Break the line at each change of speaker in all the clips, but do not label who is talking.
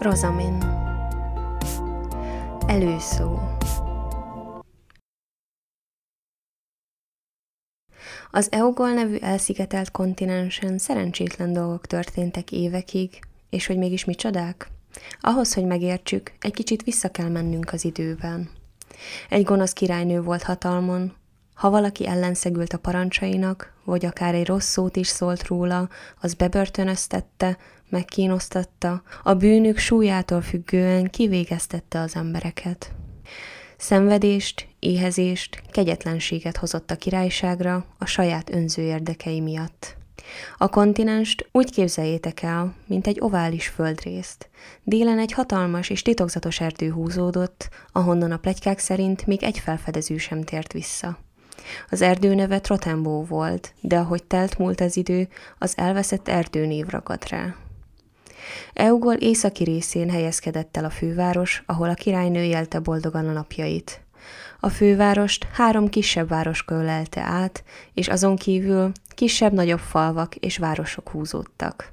Rozamin Előszó Az Eugol nevű elszigetelt kontinensen szerencsétlen dolgok történtek évekig, és hogy mégis mi csodák? Ahhoz, hogy megértsük, egy kicsit vissza kell mennünk az időben. Egy gonosz királynő volt hatalmon, ha valaki ellenszegült a parancsainak, vagy akár egy rossz szót is szólt róla, az bebörtönöztette, megkínosztatta, a bűnük súlyától függően kivégeztette az embereket. Szenvedést, éhezést, kegyetlenséget hozott a királyságra a saját önző érdekei miatt. A kontinenst úgy képzeljétek el, mint egy ovális földrészt. Délen egy hatalmas és titokzatos erdő húzódott, ahonnan a plegykák szerint még egy felfedező sem tért vissza. Az erdő neve Trotembó volt, de ahogy telt múlt az idő, az elveszett erdőnév ragadt rá. Eugol északi részén helyezkedett el a főváros, ahol a királynő élte boldogan a napjait. A fővárost három kisebb város kölelte át, és azon kívül kisebb-nagyobb falvak és városok húzódtak.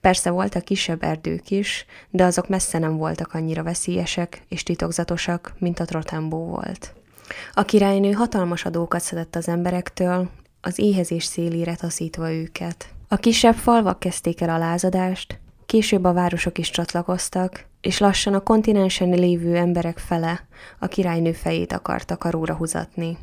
Persze voltak kisebb erdők is, de azok messze nem voltak annyira veszélyesek és titokzatosak, mint a Trotembó volt. A királynő hatalmas adókat szedett az emberektől, az éhezés szélére taszítva őket. A kisebb falvak kezdték el a lázadást, Később a városok is csatlakoztak, és lassan a kontinensen lévő emberek fele a királynő fejét akarta karóra húzatni.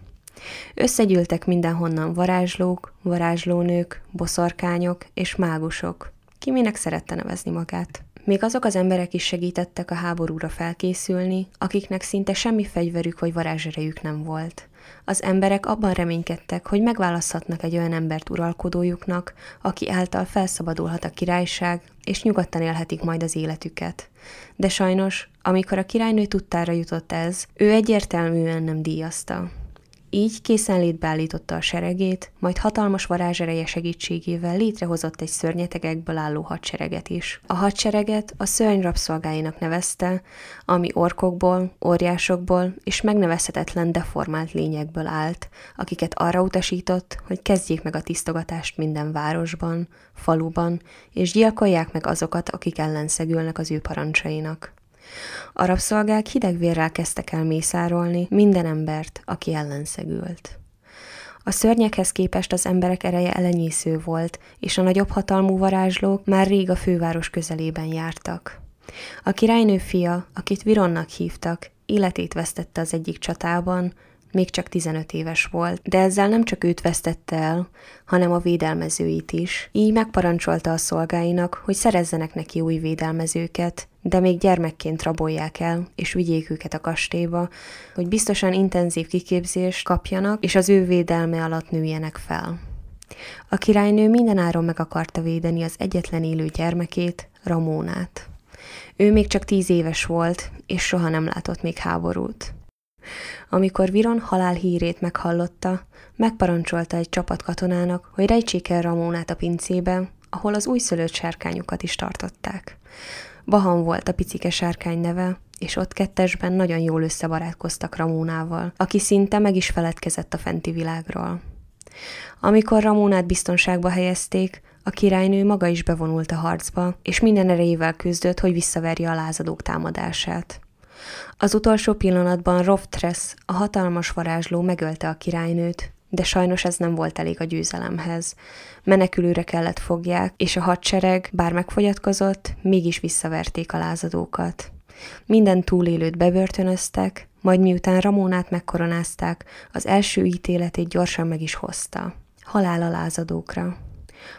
Összegyűltek mindenhonnan varázslók, varázslónők, boszorkányok és mágusok. Ki minek szerette nevezni magát. Még azok az emberek is segítettek a háborúra felkészülni, akiknek szinte semmi fegyverük vagy varázserejük nem volt. Az emberek abban reménykedtek, hogy megválaszthatnak egy olyan embert uralkodójuknak, aki által felszabadulhat a királyság, és nyugodtan élhetik majd az életüket. De sajnos, amikor a királynő tudtára jutott ez, ő egyértelműen nem díjazta. Így készenlétbe állította a seregét, majd hatalmas varázsereje segítségével létrehozott egy szörnyetegekből álló hadsereget is. A hadsereget a szörny rabszolgáinak nevezte, ami orkokból, óriásokból és megnevezhetetlen deformált lényekből állt, akiket arra utasított, hogy kezdjék meg a tisztogatást minden városban, faluban, és gyilkolják meg azokat, akik ellenszegülnek az ő parancsainak. A rabszolgák hidegvérrel kezdtek el mészárolni minden embert, aki ellenszegült. A szörnyekhez képest az emberek ereje elenyésző volt, és a nagyobb hatalmú varázslók már rég a főváros közelében jártak. A királynő fia, akit Vironnak hívtak, életét vesztette az egyik csatában, még csak 15 éves volt, de ezzel nem csak őt vesztette el, hanem a védelmezőit is. Így megparancsolta a szolgáinak, hogy szerezzenek neki új védelmezőket, de még gyermekként rabolják el, és vigyék őket a kastélyba, hogy biztosan intenzív kiképzést kapjanak, és az ő védelme alatt nőjenek fel. A királynő mindenáron meg akarta védeni az egyetlen élő gyermekét, Ramónát. Ő még csak tíz éves volt, és soha nem látott még háborút. Amikor Viron halál hírét meghallotta, megparancsolta egy csapat katonának, hogy rejtsék el Ramónát a pincébe, ahol az újszülött sárkányokat is tartották. Bahan volt a picike sárkány neve, és ott kettesben nagyon jól összebarátkoztak Ramónával, aki szinte meg is feledkezett a fenti világról. Amikor Ramónát biztonságba helyezték, a királynő maga is bevonult a harcba, és minden erejével küzdött, hogy visszaverje a lázadók támadását. Az utolsó pillanatban Roftress, a hatalmas varázsló megölte a királynőt, de sajnos ez nem volt elég a győzelemhez. Menekülőre kellett fogják, és a hadsereg, bár megfogyatkozott, mégis visszaverték a lázadókat. Minden túlélőt bebörtönöztek, majd miután Ramónát megkoronázták, az első ítéletét gyorsan meg is hozta. Halál a lázadókra.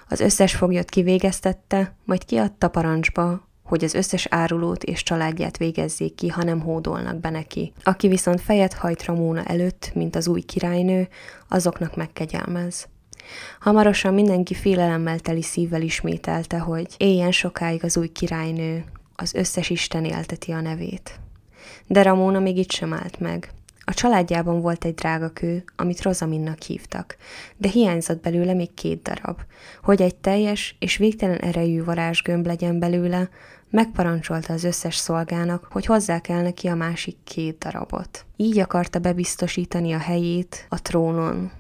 Az összes foglyot kivégeztette, majd kiadta parancsba, hogy az összes árulót és családját végezzék ki, ha nem hódolnak be neki. Aki viszont fejet hajt Ramóna előtt, mint az új királynő, azoknak megkegyelmez. Hamarosan mindenki félelemmel teli szívvel ismételte, hogy éljen sokáig az új királynő, az összes Isten élteti a nevét. De Ramóna még itt sem állt meg. A családjában volt egy drága kő, amit Rozaminnak hívtak, de hiányzott belőle még két darab. Hogy egy teljes és végtelen erejű varázsgömb legyen belőle, megparancsolta az összes szolgának, hogy hozzák el neki a másik két darabot. Így akarta bebiztosítani a helyét a trónon.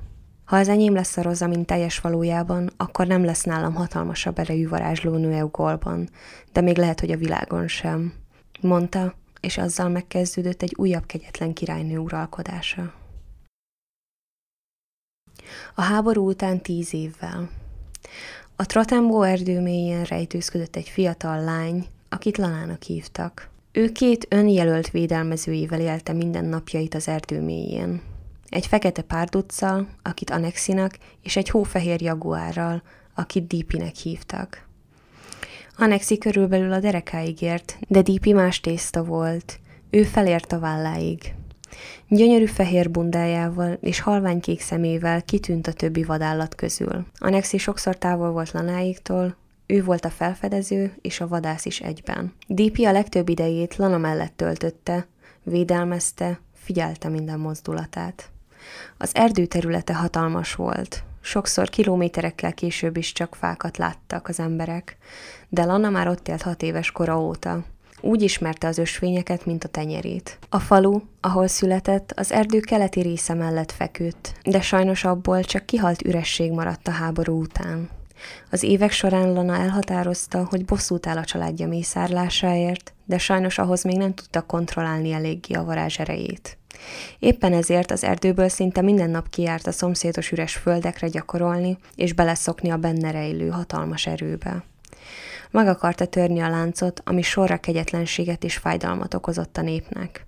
Ha az enyém lesz a roza, mint teljes valójában, akkor nem lesz nálam hatalmasabb erejű varázslónő Eugolban, de még lehet, hogy a világon sem. Mondta, és azzal megkezdődött egy újabb kegyetlen királynő uralkodása. A háború után tíz évvel. A Trotembó erdő mélyén rejtőzködött egy fiatal lány, akit Lanának hívtak. Ő két önjelölt védelmezőjével élte minden napjait az erdő mélyén. Egy fekete párduccal, akit Anexinak, és egy hófehér jaguárral, akit Dípinek hívtak. Anexi körülbelül a derekáig ért, de Dípi más tészta volt. Ő felért a válláig. Gyönyörű fehér bundájával és halványkék szemével kitűnt a többi vadállat közül. Anexi sokszor távol volt Lanáiktól, ő volt a felfedező és a vadász is egyben. Dípi a legtöbb idejét Lana mellett töltötte, védelmezte, figyelte minden mozdulatát. Az erdő területe hatalmas volt. Sokszor kilométerekkel később is csak fákat láttak az emberek, de Lana már ott élt hat éves kora óta, úgy ismerte az ösvényeket, mint a tenyerét. A falu, ahol született, az erdő keleti része mellett feküdt, de sajnos abból csak kihalt üresség maradt a háború után. Az évek során Lana elhatározta, hogy bosszút áll a családja mészárlásáért, de sajnos ahhoz még nem tudta kontrollálni eléggé a varázs erejét. Éppen ezért az erdőből szinte minden nap kiárt a szomszédos üres földekre gyakorolni, és beleszokni a benne rejlő hatalmas erőbe. Meg akarta törni a láncot, ami sorra kegyetlenséget és fájdalmat okozott a népnek.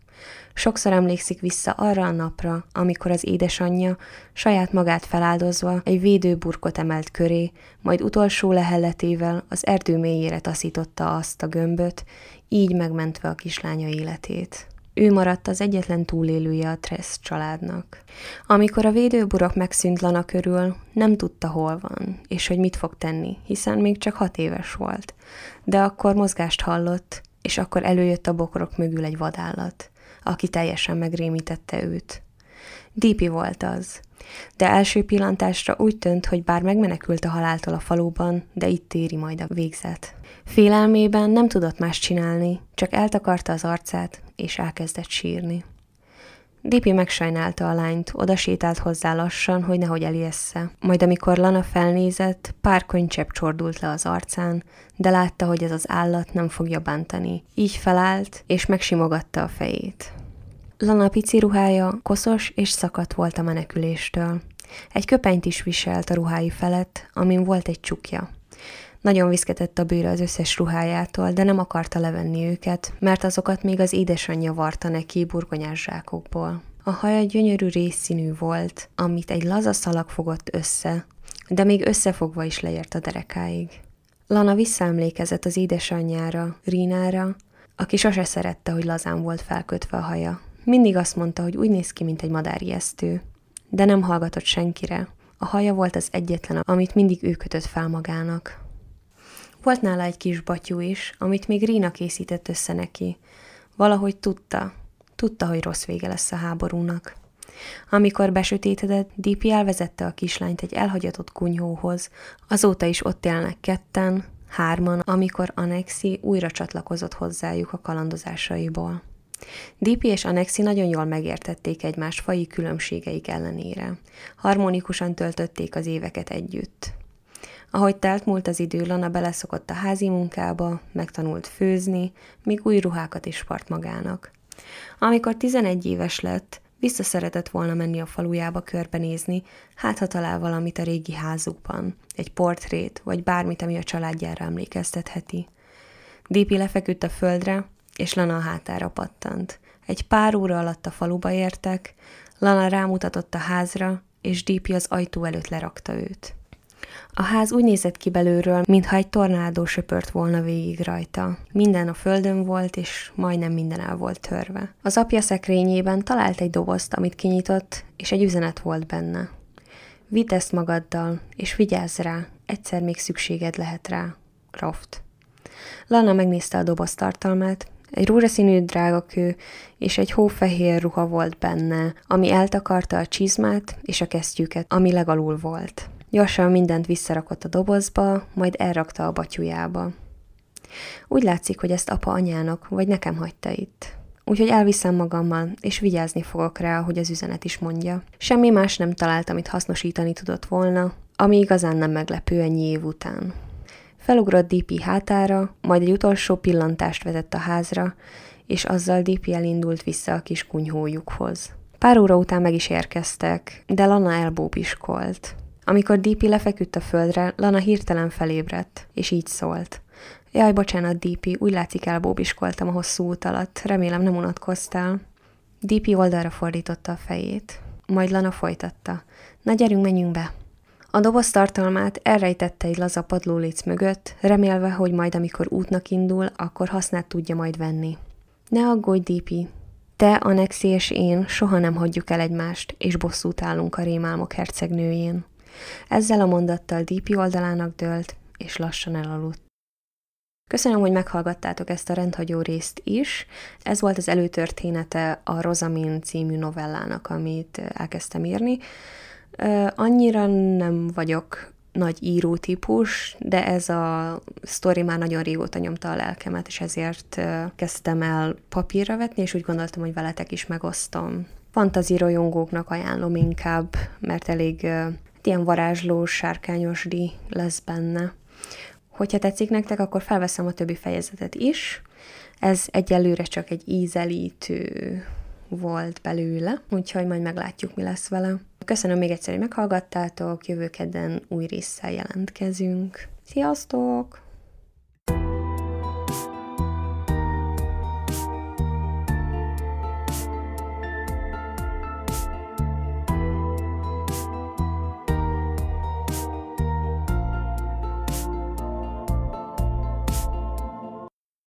Sokszor emlékszik vissza arra a napra, amikor az édesanyja saját magát feláldozva egy védőburkot emelt köré, majd utolsó lehelletével az erdő mélyére taszította azt a gömböt, így megmentve a kislánya életét. Ő maradt az egyetlen túlélője a Tress családnak. Amikor a védőburok megszűnt Lana körül, nem tudta, hol van, és hogy mit fog tenni, hiszen még csak hat éves volt. De akkor mozgást hallott, és akkor előjött a bokrok mögül egy vadállat, aki teljesen megrémítette őt. Dípi volt az. De első pillantásra úgy tűnt, hogy bár megmenekült a haláltól a faluban, de itt éri majd a végzet. Félelmében nem tudott más csinálni, csak eltakarta az arcát, és elkezdett sírni. Dipi megsajnálta a lányt, oda sétált hozzá lassan, hogy nehogy eliessze. Majd amikor Lana felnézett, pár könycsepp csordult le az arcán, de látta, hogy ez az állat nem fogja bántani. Így felállt, és megsimogatta a fejét. Lana pici ruhája koszos és szakadt volt a meneküléstől. Egy köpenyt is viselt a ruhái felett, amin volt egy csukja. Nagyon viszketett a bőre az összes ruhájától, de nem akarta levenni őket, mert azokat még az édesanyja varta neki burgonyás zsákokból. A haja gyönyörű részszínű volt, amit egy laza szalag fogott össze, de még összefogva is leért a derekáig. Lana visszaemlékezett az édesanyjára, Rínára, aki sose szerette, hogy lazán volt felkötve a haja. Mindig azt mondta, hogy úgy néz ki, mint egy madárjesztő. De nem hallgatott senkire. A haja volt az egyetlen, amit mindig ő kötött fel magának. Volt nála egy kis batyú is, amit még Rína készített össze neki. Valahogy tudta, tudta, hogy rossz vége lesz a háborúnak. Amikor besötétedett, Dípi elvezette a kislányt egy elhagyatott kunyhóhoz. Azóta is ott élnek ketten, hárman, amikor Anexi újra csatlakozott hozzájuk a kalandozásaiból. Dípi és Anexi nagyon jól megértették egymás faji különbségeik ellenére. Harmonikusan töltötték az éveket együtt. Ahogy telt múlt az idő, Lana beleszokott a házi munkába, megtanult főzni, még új ruhákat is spart magának. Amikor 11 éves lett, vissza szeretett volna menni a falujába körbenézni, hát ha talál valamit a régi házukban, egy portrét, vagy bármit, ami a családjára emlékeztetheti. Dípi lefeküdt a földre, és Lana a hátára pattant. Egy pár óra alatt a faluba értek, Lana rámutatott a házra, és Dípi az ajtó előtt lerakta őt. A ház úgy nézett ki belülről, mintha egy tornádó söpört volna végig rajta. Minden a földön volt, és majdnem minden el volt törve. Az apja szekrényében talált egy dobozt, amit kinyitott, és egy üzenet volt benne. Vidd ezt magaddal, és vigyázz rá, egyszer még szükséged lehet rá. Roft. Lana megnézte a doboz tartalmát, egy rózsaszínű drágakő és egy hófehér ruha volt benne, ami eltakarta a csizmát és a kesztyűket, ami legalul volt. Gyorsan mindent visszarakott a dobozba, majd elrakta a batyujába. Úgy látszik, hogy ezt apa anyának, vagy nekem hagyta itt. Úgyhogy elviszem magammal, és vigyázni fogok rá, hogy az üzenet is mondja. Semmi más nem talált, amit hasznosítani tudott volna, ami igazán nem meglepő ennyi év után. Felugrott DP hátára, majd egy utolsó pillantást vetett a házra, és azzal DP elindult vissza a kis kunyhójukhoz. Pár óra után meg is érkeztek, de Lana elbópiskolt. Amikor DP lefeküdt a földre, Lana hirtelen felébredt, és így szólt. Jaj, bocsánat, DP, úgy látszik elbóbiskoltam a hosszú út alatt. Remélem nem unatkoztál. DP oldalra fordította a fejét. Majd Lana folytatta. Na gyerünk, menjünk be. A doboz tartalmát elrejtette egy laza padlóléc mögött, remélve, hogy majd amikor útnak indul, akkor hasznát tudja majd venni. Ne aggódj, DP. Te, Anexi és én soha nem hagyjuk el egymást, és bosszút állunk a rémálmok hercegnőjén. Ezzel a mondattal DP oldalának dőlt, és lassan elaludt. Köszönöm, hogy meghallgattátok ezt a rendhagyó részt is. Ez volt az előtörténete a Rosamin című novellának, amit elkezdtem írni. Annyira nem vagyok nagy író típus, de ez a sztori már nagyon régóta nyomta a lelkemet, és ezért kezdtem el papírra vetni, és úgy gondoltam, hogy veletek is megosztom. Fantazi rajongóknak ajánlom inkább, mert elég ilyen varázslós, sárkányosdi lesz benne. Hogyha tetszik nektek, akkor felveszem a többi fejezetet is. Ez egyelőre csak egy ízelítő volt belőle, úgyhogy majd meglátjuk, mi lesz vele. Köszönöm még egyszer, hogy meghallgattátok, jövő kedden új résszel jelentkezünk. Sziasztok!